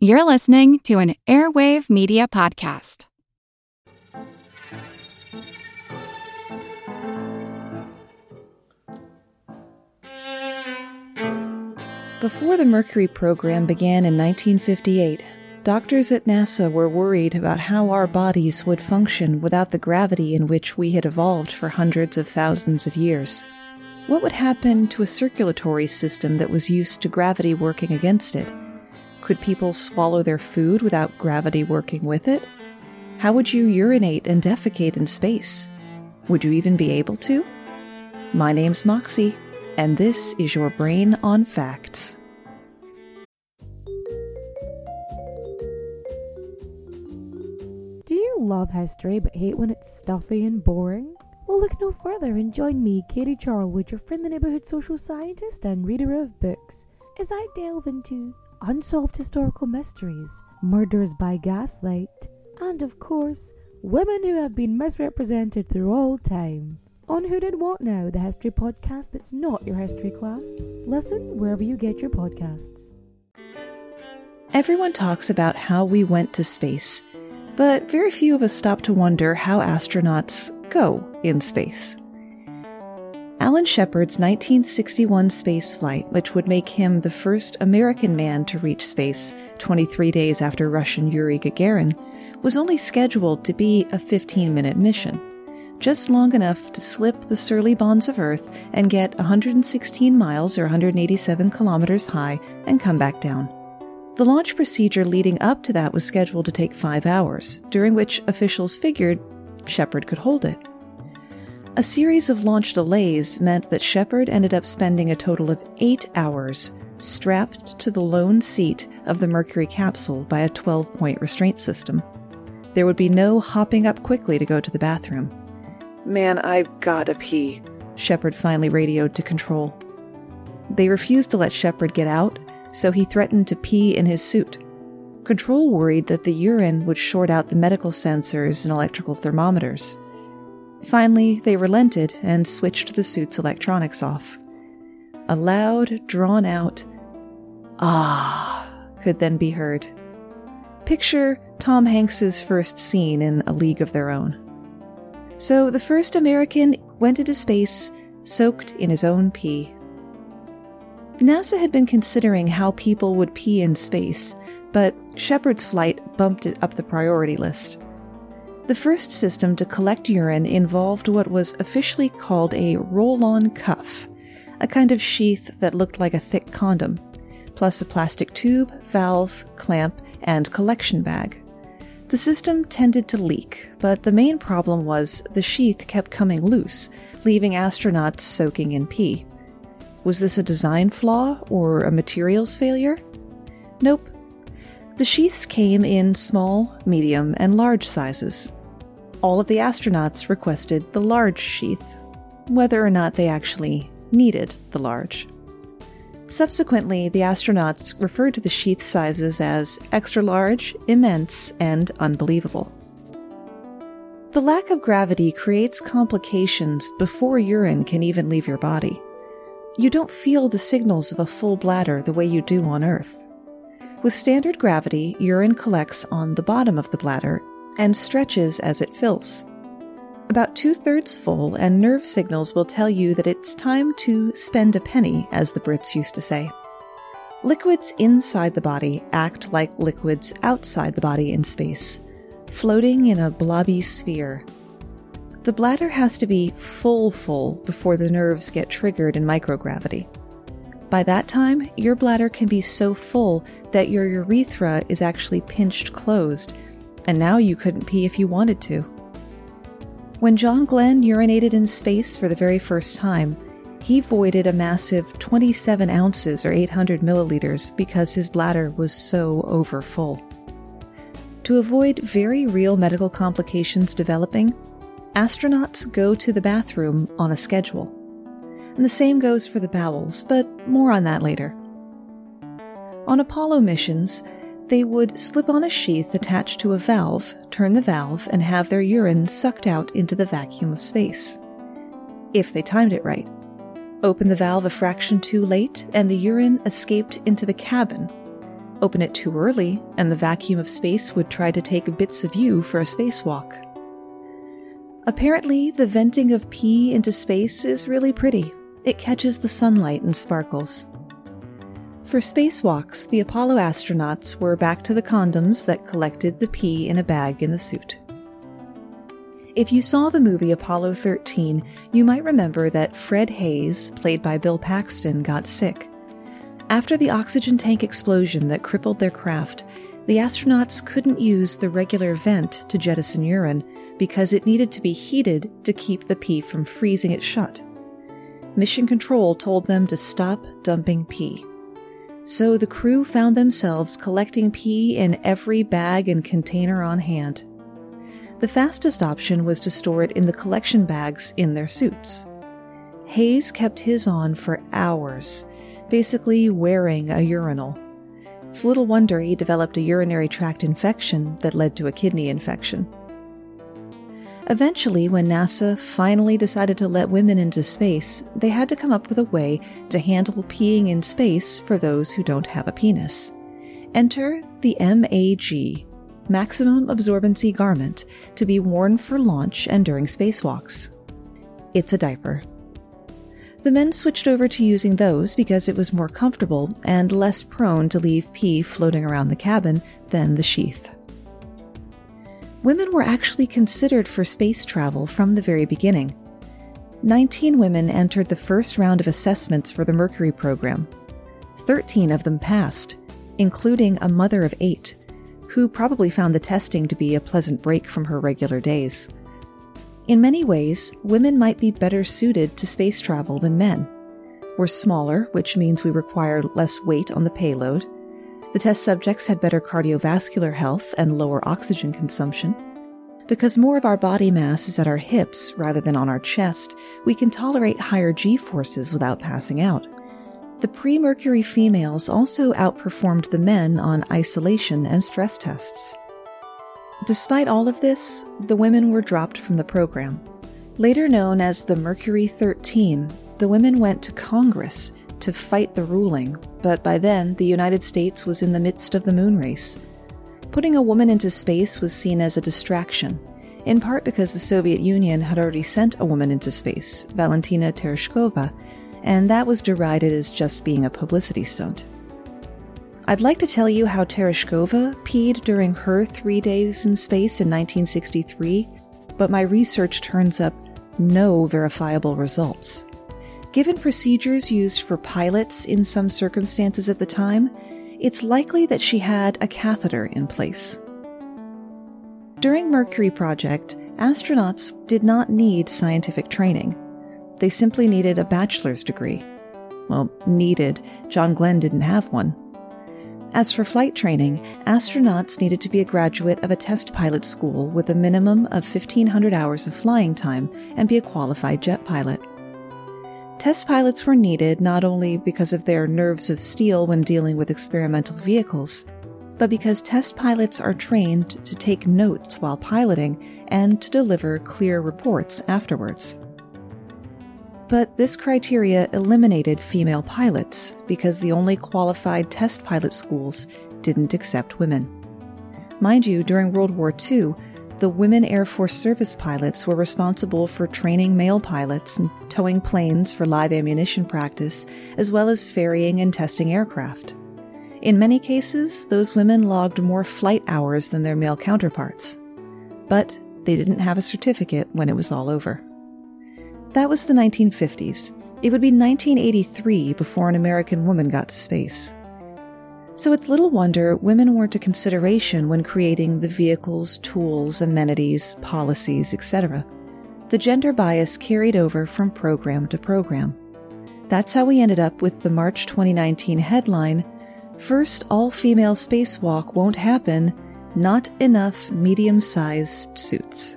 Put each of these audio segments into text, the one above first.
You're listening to an Airwave Media Podcast. Before the Mercury program began in 1958, doctors at NASA were worried about how our bodies would function without the gravity in which we had evolved for hundreds of thousands of years. What would happen to a circulatory system that was used to gravity working against it? Could people swallow their food without gravity working with it? How would you urinate and defecate in space? Would you even be able to? My name's Moxie, and this is your Brain on Facts. Do you love history but hate when it's stuffy and boring? Well, look no further and join me, Katie Charlwood, your friend, the neighborhood social scientist and reader of books, as I delve into unsolved historical mysteries, murders by gaslight, and of course, women who have been misrepresented through all time. On Who Did What Now, the history podcast that's not your history class. Listen wherever you get your podcasts. Everyone talks about how we went to space, but very few of us stop to wonder how astronauts go in space. Alan Shepard's 1961 space flight, which would make him the first American man to reach space 23 days after Russian Yuri Gagarin, was only scheduled to be a 15 minute mission, just long enough to slip the surly bonds of Earth and get 116 miles or 187 kilometers high and come back down. The launch procedure leading up to that was scheduled to take five hours, during which officials figured Shepard could hold it. A series of launch delays meant that Shepard ended up spending a total of eight hours strapped to the lone seat of the Mercury capsule by a 12 point restraint system. There would be no hopping up quickly to go to the bathroom. Man, I've gotta pee, Shepard finally radioed to Control. They refused to let Shepard get out, so he threatened to pee in his suit. Control worried that the urine would short out the medical sensors and electrical thermometers. Finally, they relented and switched the suit's electronics off. A loud, drawn out, ah, could then be heard. Picture Tom Hanks's first scene in A League of Their Own. So the first American went into space soaked in his own pee. NASA had been considering how people would pee in space, but Shepard's flight bumped it up the priority list. The first system to collect urine involved what was officially called a roll on cuff, a kind of sheath that looked like a thick condom, plus a plastic tube, valve, clamp, and collection bag. The system tended to leak, but the main problem was the sheath kept coming loose, leaving astronauts soaking in pee. Was this a design flaw or a materials failure? Nope. The sheaths came in small, medium, and large sizes all of the astronauts requested the large sheath, whether or not they actually needed the large. Subsequently, the astronauts referred to the sheath sizes as extra large, immense, and unbelievable. The lack of gravity creates complications before urine can even leave your body. You don't feel the signals of a full bladder the way you do on Earth. With standard gravity, urine collects on the bottom of the bladder and stretches as it fills. About two thirds full, and nerve signals will tell you that it's time to spend a penny, as the Brits used to say. Liquids inside the body act like liquids outside the body in space, floating in a blobby sphere. The bladder has to be full full before the nerves get triggered in microgravity. By that time, your bladder can be so full that your urethra is actually pinched closed and now you couldn't pee if you wanted to. When John Glenn urinated in space for the very first time, he voided a massive 27 ounces or 800 milliliters because his bladder was so overfull. To avoid very real medical complications developing, astronauts go to the bathroom on a schedule. And the same goes for the bowels, but more on that later. On Apollo missions, they would slip on a sheath attached to a valve, turn the valve, and have their urine sucked out into the vacuum of space. If they timed it right. Open the valve a fraction too late, and the urine escaped into the cabin. Open it too early, and the vacuum of space would try to take bits of you for a spacewalk. Apparently, the venting of pee into space is really pretty. It catches the sunlight and sparkles. For spacewalks, the Apollo astronauts were back to the condoms that collected the pee in a bag in the suit. If you saw the movie Apollo 13, you might remember that Fred Haise, played by Bill Paxton, got sick. After the oxygen tank explosion that crippled their craft, the astronauts couldn't use the regular vent to jettison urine because it needed to be heated to keep the pee from freezing it shut. Mission Control told them to stop dumping pee. So the crew found themselves collecting pee in every bag and container on hand. The fastest option was to store it in the collection bags in their suits. Haise kept his on for hours, basically wearing a urinal. It's little wonder he developed a urinary tract infection that led to a kidney infection. Eventually, when NASA finally decided to let women into space, they had to come up with a way to handle peeing in space for those who don't have a penis. Enter the MAG, Maximum Absorbency Garment, to be worn for launch and during spacewalks. It's a diaper. The men switched over to using those because it was more comfortable and less prone to leave pee floating around the cabin than the sheath women were actually considered for space travel from the very beginning. 19 women entered the first round of assessments for the Mercury program. 13 of them passed, including a mother of eight, who probably found the testing to be a pleasant break from her regular days. In many ways, women might be better suited to space travel than men. We're smaller, which means we require less weight on the payload the test subjects had better cardiovascular health and lower oxygen consumption. Because more of our body mass is at our hips rather than on our chest, we can tolerate higher G forces without passing out. The pre Mercury females also outperformed the men on isolation and stress tests. Despite all of this, the women were dropped from the program. Later known as the Mercury 13, the women went to Congress to fight the ruling, but by then the United States was in the midst of the moon race. Putting a woman into space was seen as a distraction, in part because the Soviet Union had already sent a woman into space, Valentina Tereshkova, and that was derided as just being a publicity stunt. I'd like to tell you how Tereshkova peed during her three days in space in 1963, but my research turns up no verifiable results. Given procedures used for pilots in some circumstances at the time, it's likely that she had a catheter in place. During Mercury Project, astronauts did not need scientific training. They simply needed a bachelor's degree. Well, needed. John Glenn didn't have one. As for flight training, astronauts needed to be a graduate of a test pilot school with a minimum of 1,500 hours of flying time and be a qualified jet pilot. Test pilots were needed not only because of their nerves of steel when dealing with experimental vehicles, but because test pilots are trained to take notes while piloting and to deliver clear reports afterwards. But this criteria eliminated female pilots because the only qualified test pilot schools didn't accept women. Mind you, during World War II, the women Air Force service pilots were responsible for training male pilots and towing planes for live ammunition practice, as well as ferrying and testing aircraft. In many cases, those women logged more flight hours than their male counterparts. But they didn't have a certificate when it was all over. That was the 1950s. It would be 1983 before an American woman got to space. So it's little wonder women weren't a consideration when creating the vehicles, tools, amenities, policies, etc. The gender bias carried over from program to program. That's how we ended up with the March 2019 headline First all female spacewalk won't happen, not enough medium sized suits.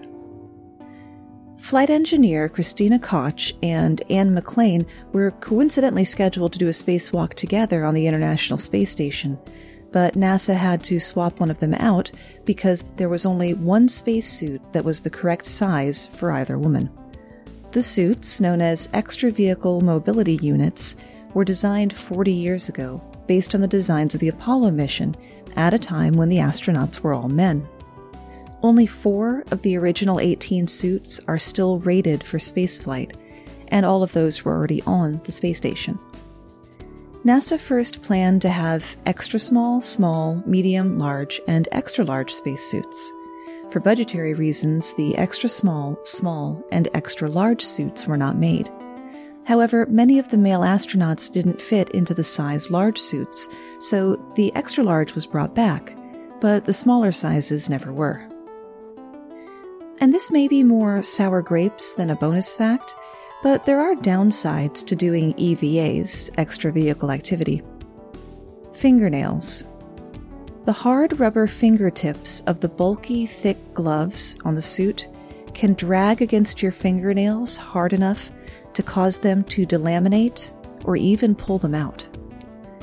Flight engineer Christina Koch and Anne McClain were coincidentally scheduled to do a spacewalk together on the International Space Station, but NASA had to swap one of them out because there was only one spacesuit that was the correct size for either woman. The suits, known as extra vehicle mobility units, were designed 40 years ago, based on the designs of the Apollo mission at a time when the astronauts were all men. Only four of the original 18 suits are still rated for spaceflight, and all of those were already on the space station. NASA first planned to have extra small, small, medium, large, and extra large spacesuits. For budgetary reasons, the extra small, small, and extra large suits were not made. However, many of the male astronauts didn't fit into the size large suits, so the extra large was brought back, but the smaller sizes never were. And this may be more sour grapes than a bonus fact, but there are downsides to doing EVAs, extra vehicle activity. Fingernails. The hard rubber fingertips of the bulky, thick gloves on the suit can drag against your fingernails hard enough to cause them to delaminate or even pull them out.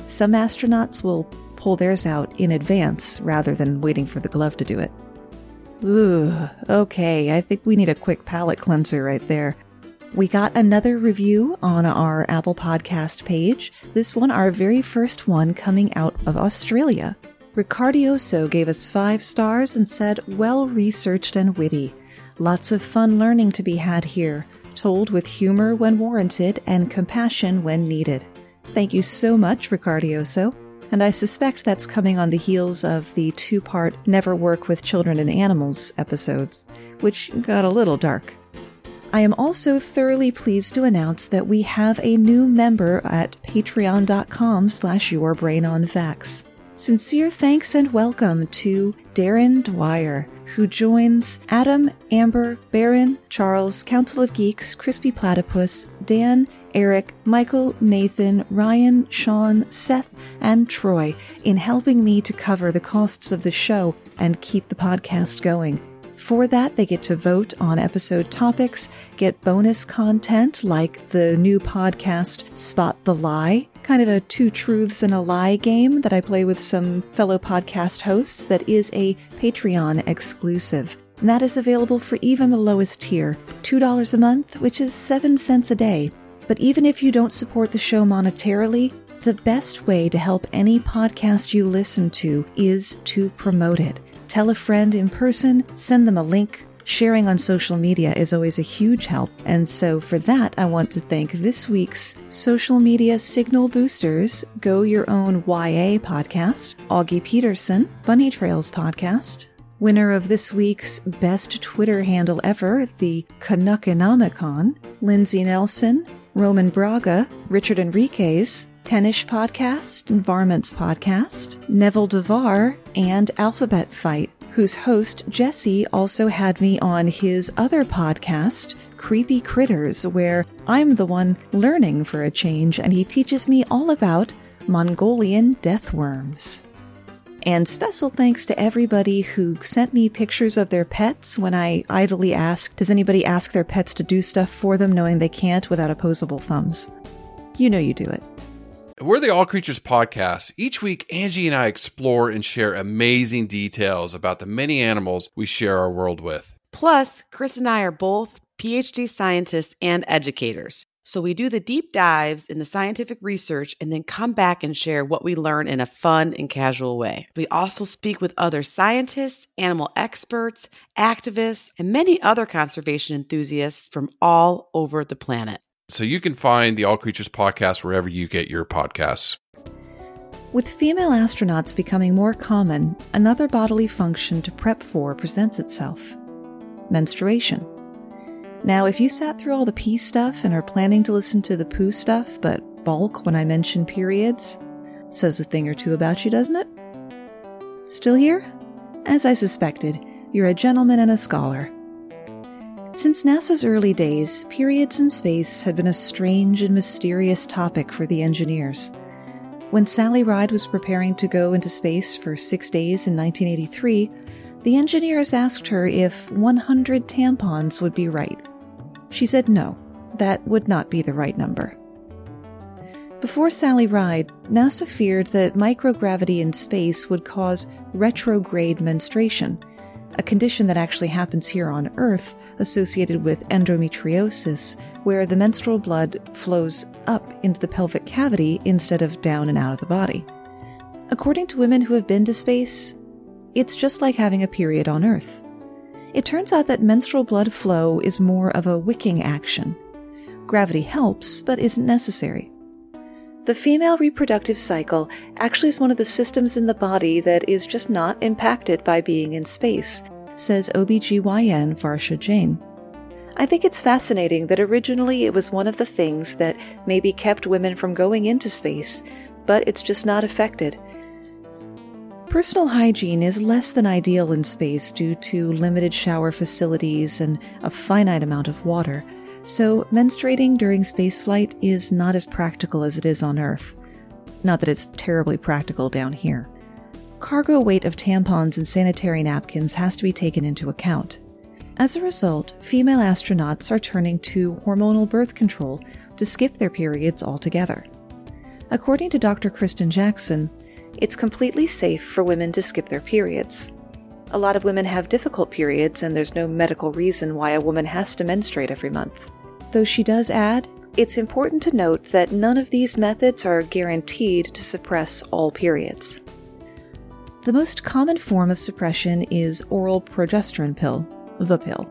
Some astronauts will pull theirs out in advance rather than waiting for the glove to do it. Ooh, okay, I think we need a quick palate cleanser right there. We got another review on our Apple Podcast page. This one, our very first one coming out of Australia. Ricardioso gave us five stars and said, well researched and witty. Lots of fun learning to be had here, told with humor when warranted and compassion when needed. Thank you so much, Ricardioso and I suspect that's coming on the heels of the two part Never Work with Children and Animals episodes, which got a little dark. I am also thoroughly pleased to announce that we have a new member at patreon.com slash yourbrainonfacts. Sincere thanks and welcome to Darren Dwyer, who joins Adam, Amber, Baron, Charles, Council of Geeks, Crispy Platypus, Dan, Eric, Michael, Nathan, Ryan, Sean, Seth, and Troy in helping me to cover the costs of the show and keep the podcast going. For that, they get to vote on episode topics, get bonus content like the new podcast Spot the Lie, kind of a two truths and a lie game that I play with some fellow podcast hosts that is a Patreon exclusive. And that is available for even the lowest tier, $2 a month, which is 7 cents a day. But even if you don't support the show monetarily, the best way to help any podcast you listen to is to promote it. Tell a friend in person, send them a link. Sharing on social media is always a huge help. And so for that, I want to thank this week's social media signal boosters, Go Your Own YA podcast, Augie Peterson, Bunny Trails podcast, winner of this week's best Twitter handle ever, the Canuckonomicon, Lindsay Nelson, Roman Braga, Richard Enriquez, Tennish Podcast, Varmints Podcast, Neville Devar, and Alphabet Fight, whose host Jesse also had me on his other podcast, Creepy Critters, where I'm the one learning for a change and he teaches me all about Mongolian death worms. And special thanks to everybody who sent me pictures of their pets when I idly asked, does anybody ask their pets to do stuff for them knowing they can't without opposable thumbs? You know you do it. We're the All Creatures Podcast. Each week, Angie and I explore and share amazing details about the many animals we share our world with. Plus, Chris and I are both PhD scientists and educators. So we do the deep dives in the scientific research and then come back and share what we learn in a fun and casual way. We also speak with other scientists, animal experts, activists, and many other conservation enthusiasts from all over the planet. So you can find the All Creatures podcast wherever you get your podcasts. With female astronauts becoming more common, another bodily function to prep for presents itself menstruation. Now, if you sat through all the pee stuff and are planning to listen to the poo stuff, but balk when I mention periods, says a thing or two about you, doesn't it? Still here? As I suspected, you're a gentleman and a scholar. Since NASA's early days, periods in space had been a strange and mysterious topic for the engineers. When Sally Ride was preparing to go into space for six days in 1983, the engineers asked her if 100 tampons would be right. She said no, that would not be the right number. Before Sally Ride, NASA feared that microgravity in space would cause retrograde menstruation, a condition that actually happens here on Earth associated with endometriosis, where the menstrual blood flows up into the pelvic cavity instead of down and out of the body. According to women who have been to space, it's just like having a period on Earth. It turns out that menstrual blood flow is more of a wicking action. Gravity helps, but isn't necessary. The female reproductive cycle actually is one of the systems in the body that is just not impacted by being in space, says OBGYN Varsha Jain. I think it's fascinating that originally it was one of the things that maybe kept women from going into space, but it's just not affected. Personal hygiene is less than ideal in space due to limited shower facilities and a finite amount of water, so menstruating during spaceflight is not as practical as it is on Earth. Not that it's terribly practical down here. Cargo weight of tampons and sanitary napkins has to be taken into account. As a result, female astronauts are turning to hormonal birth control to skip their periods altogether. According to Dr. Kristen Jackson, it's completely safe for women to skip their periods. A lot of women have difficult periods, and there's no medical reason why a woman has to menstruate every month. Though she does add, it's important to note that none of these methods are guaranteed to suppress all periods. The most common form of suppression is oral progesterone pill, the pill.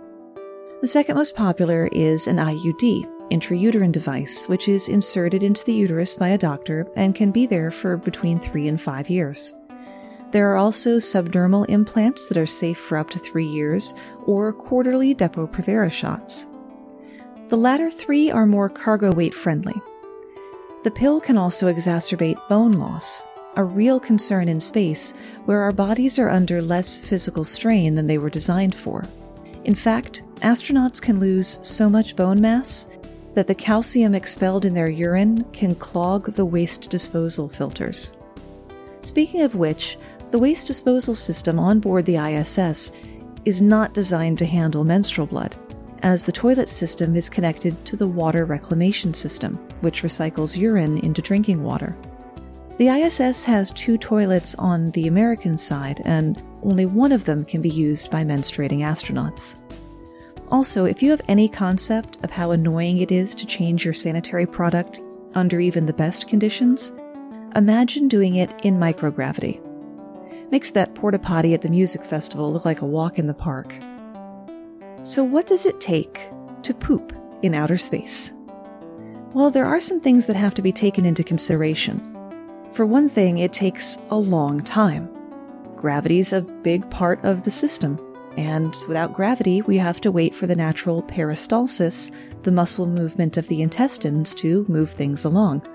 The second most popular is an IUD, intrauterine device, which is inserted into the uterus by a doctor and can be there for between three and five years. There are also subdermal implants that are safe for up to three years, or quarterly Depo-Provera shots. The latter three are more cargo weight friendly. The pill can also exacerbate bone loss, a real concern in space where our bodies are under less physical strain than they were designed for. In fact, astronauts can lose so much bone mass that the calcium expelled in their urine can clog the waste disposal filters. Speaking of which, the waste disposal system on board the ISS is not designed to handle menstrual blood, as the toilet system is connected to the water reclamation system, which recycles urine into drinking water. The ISS has two toilets on the American side, and only one of them can be used by menstruating astronauts. Also, if you have any concept of how annoying it is to change your sanitary product under even the best conditions, imagine doing it in microgravity. Makes that porta potty at the music festival look like a walk in the park. So, what does it take to poop in outer space? Well, there are some things that have to be taken into consideration. For one thing, it takes a long time. Gravity's a big part of the system. And without gravity, we have to wait for the natural peristalsis, the muscle movement of the intestines, to move things along.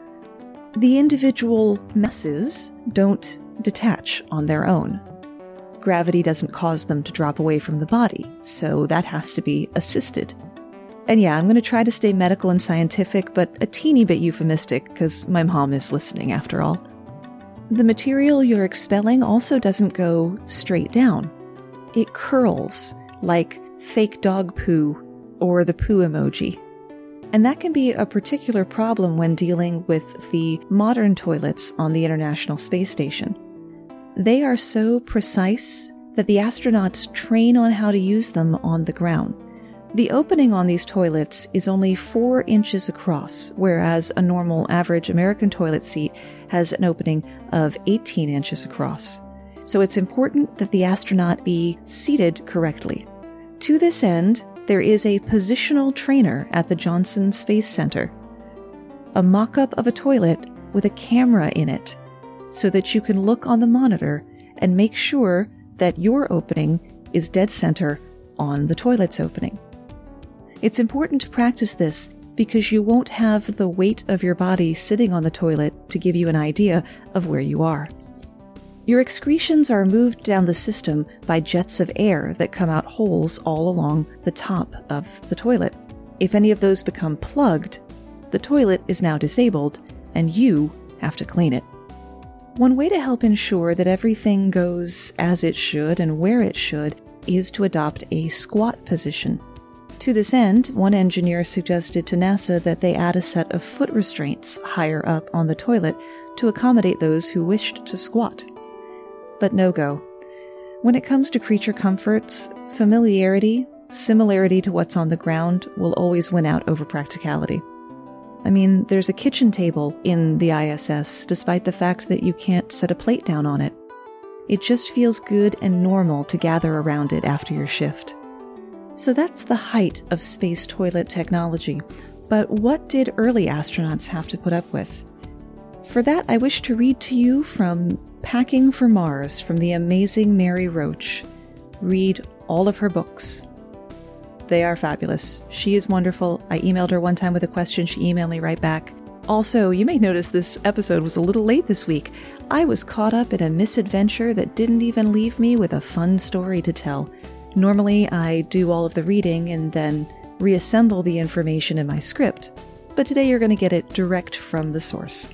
The individual messes don't detach on their own. Gravity doesn't cause them to drop away from the body, so that has to be assisted. And yeah, I'm going to try to stay medical and scientific, but a teeny bit euphemistic because my mom is listening after all. The material you're expelling also doesn't go straight down it curls like fake dog poo or the poo emoji. And that can be a particular problem when dealing with the modern toilets on the International Space Station. They are so precise that the astronauts train on how to use them on the ground. The opening on these toilets is only 4 inches across, whereas a normal average American toilet seat has an opening of 18 inches across so it's important that the astronaut be seated correctly. To this end, there is a positional trainer at the Johnson Space Center. A mock up of a toilet with a camera in it, so that you can look on the monitor and make sure that your opening is dead center on the toilet's opening. It's important to practice this because you won't have the weight of your body sitting on the toilet to give you an idea of where you are. Your excretions are moved down the system by jets of air that come out holes all along the top of the toilet. If any of those become plugged, the toilet is now disabled and you have to clean it. One way to help ensure that everything goes as it should and where it should is to adopt a squat position. To this end, one engineer suggested to NASA that they add a set of foot restraints higher up on the toilet to accommodate those who wished to squat but no go. When it comes to creature comforts, familiarity, similarity to what's on the ground will always win out over practicality. I mean, there's a kitchen table in the ISS, despite the fact that you can't set a plate down on it. It just feels good and normal to gather around it after your shift. So that's the height of space toilet technology. But what did early astronauts have to put up with? For that, I wish to read to you from Packing for Mars from the amazing Mary Roach. Read all of her books. They are fabulous. She is wonderful. I emailed her one time with a question. She emailed me right back. Also, you may notice this episode was a little late this week. I was caught up in a misadventure that didn't even leave me with a fun story to tell. Normally, I do all of the reading and then reassemble the information in my script, but today you're going to get it direct from the source.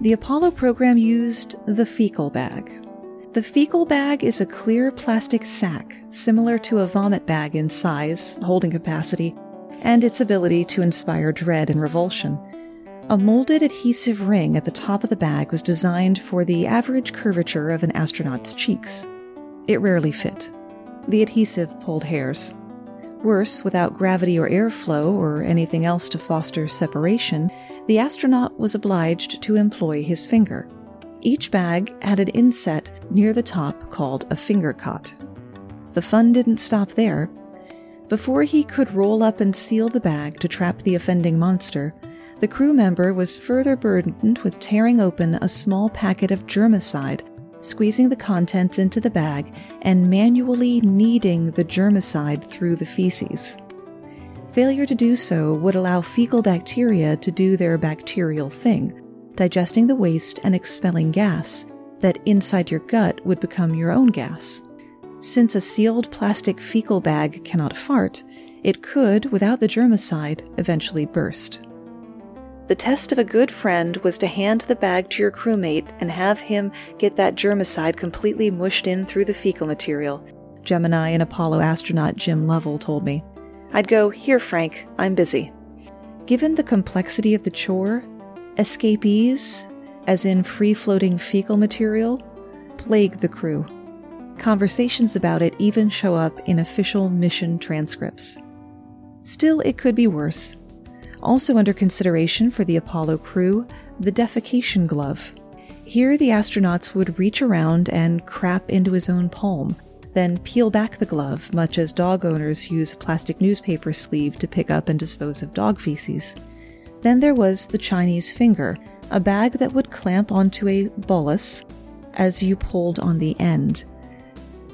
The Apollo program used the fecal bag. The fecal bag is a clear plastic sack, similar to a vomit bag in size, holding capacity, and its ability to inspire dread and revulsion. A molded adhesive ring at the top of the bag was designed for the average curvature of an astronaut's cheeks. It rarely fit. The adhesive pulled hairs. Worse, without gravity or airflow or anything else to foster separation, the astronaut was obliged to employ his finger. Each bag had an inset near the top called a finger cot. The fun didn't stop there. Before he could roll up and seal the bag to trap the offending monster, the crew member was further burdened with tearing open a small packet of germicide, squeezing the contents into the bag, and manually kneading the germicide through the feces. Failure to do so would allow fecal bacteria to do their bacterial thing, digesting the waste and expelling gas that inside your gut would become your own gas. Since a sealed plastic fecal bag cannot fart, it could, without the germicide, eventually burst. The test of a good friend was to hand the bag to your crewmate and have him get that germicide completely mushed in through the fecal material. Gemini and Apollo astronaut Jim Lovell told me. I'd go, Here, Frank, I'm busy. Given the complexity of the chore, escapees, as in free floating fecal material, plague the crew. Conversations about it even show up in official mission transcripts. Still, it could be worse. Also under consideration for the Apollo crew, the defecation glove. Here, the astronauts would reach around and crap into his own palm, then peel back the glove, much as dog owners use a plastic newspaper sleeve to pick up and dispose of dog feces. Then there was the Chinese finger, a bag that would clamp onto a bolus as you pulled on the end.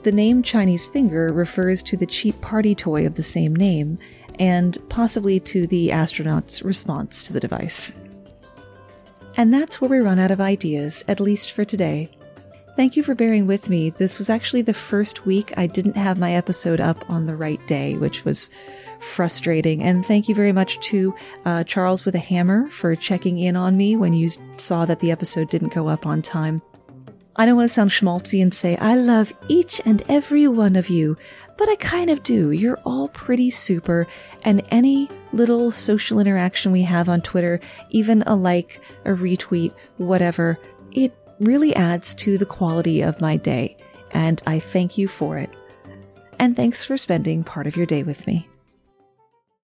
The name Chinese finger refers to the cheap party toy of the same name, and possibly to the astronaut's response to the device. And that's where we run out of ideas, at least for today. Thank you for bearing with me. This was actually the first week I didn't have my episode up on the right day, which was frustrating. And thank you very much to uh, Charles with a Hammer for checking in on me when you saw that the episode didn't go up on time. I don't want to sound schmaltzy and say I love each and every one of you, but I kind of do. You're all pretty super, and any little social interaction we have on Twitter, even a like, a retweet, whatever, it really adds to the quality of my day, and I thank you for it. And thanks for spending part of your day with me.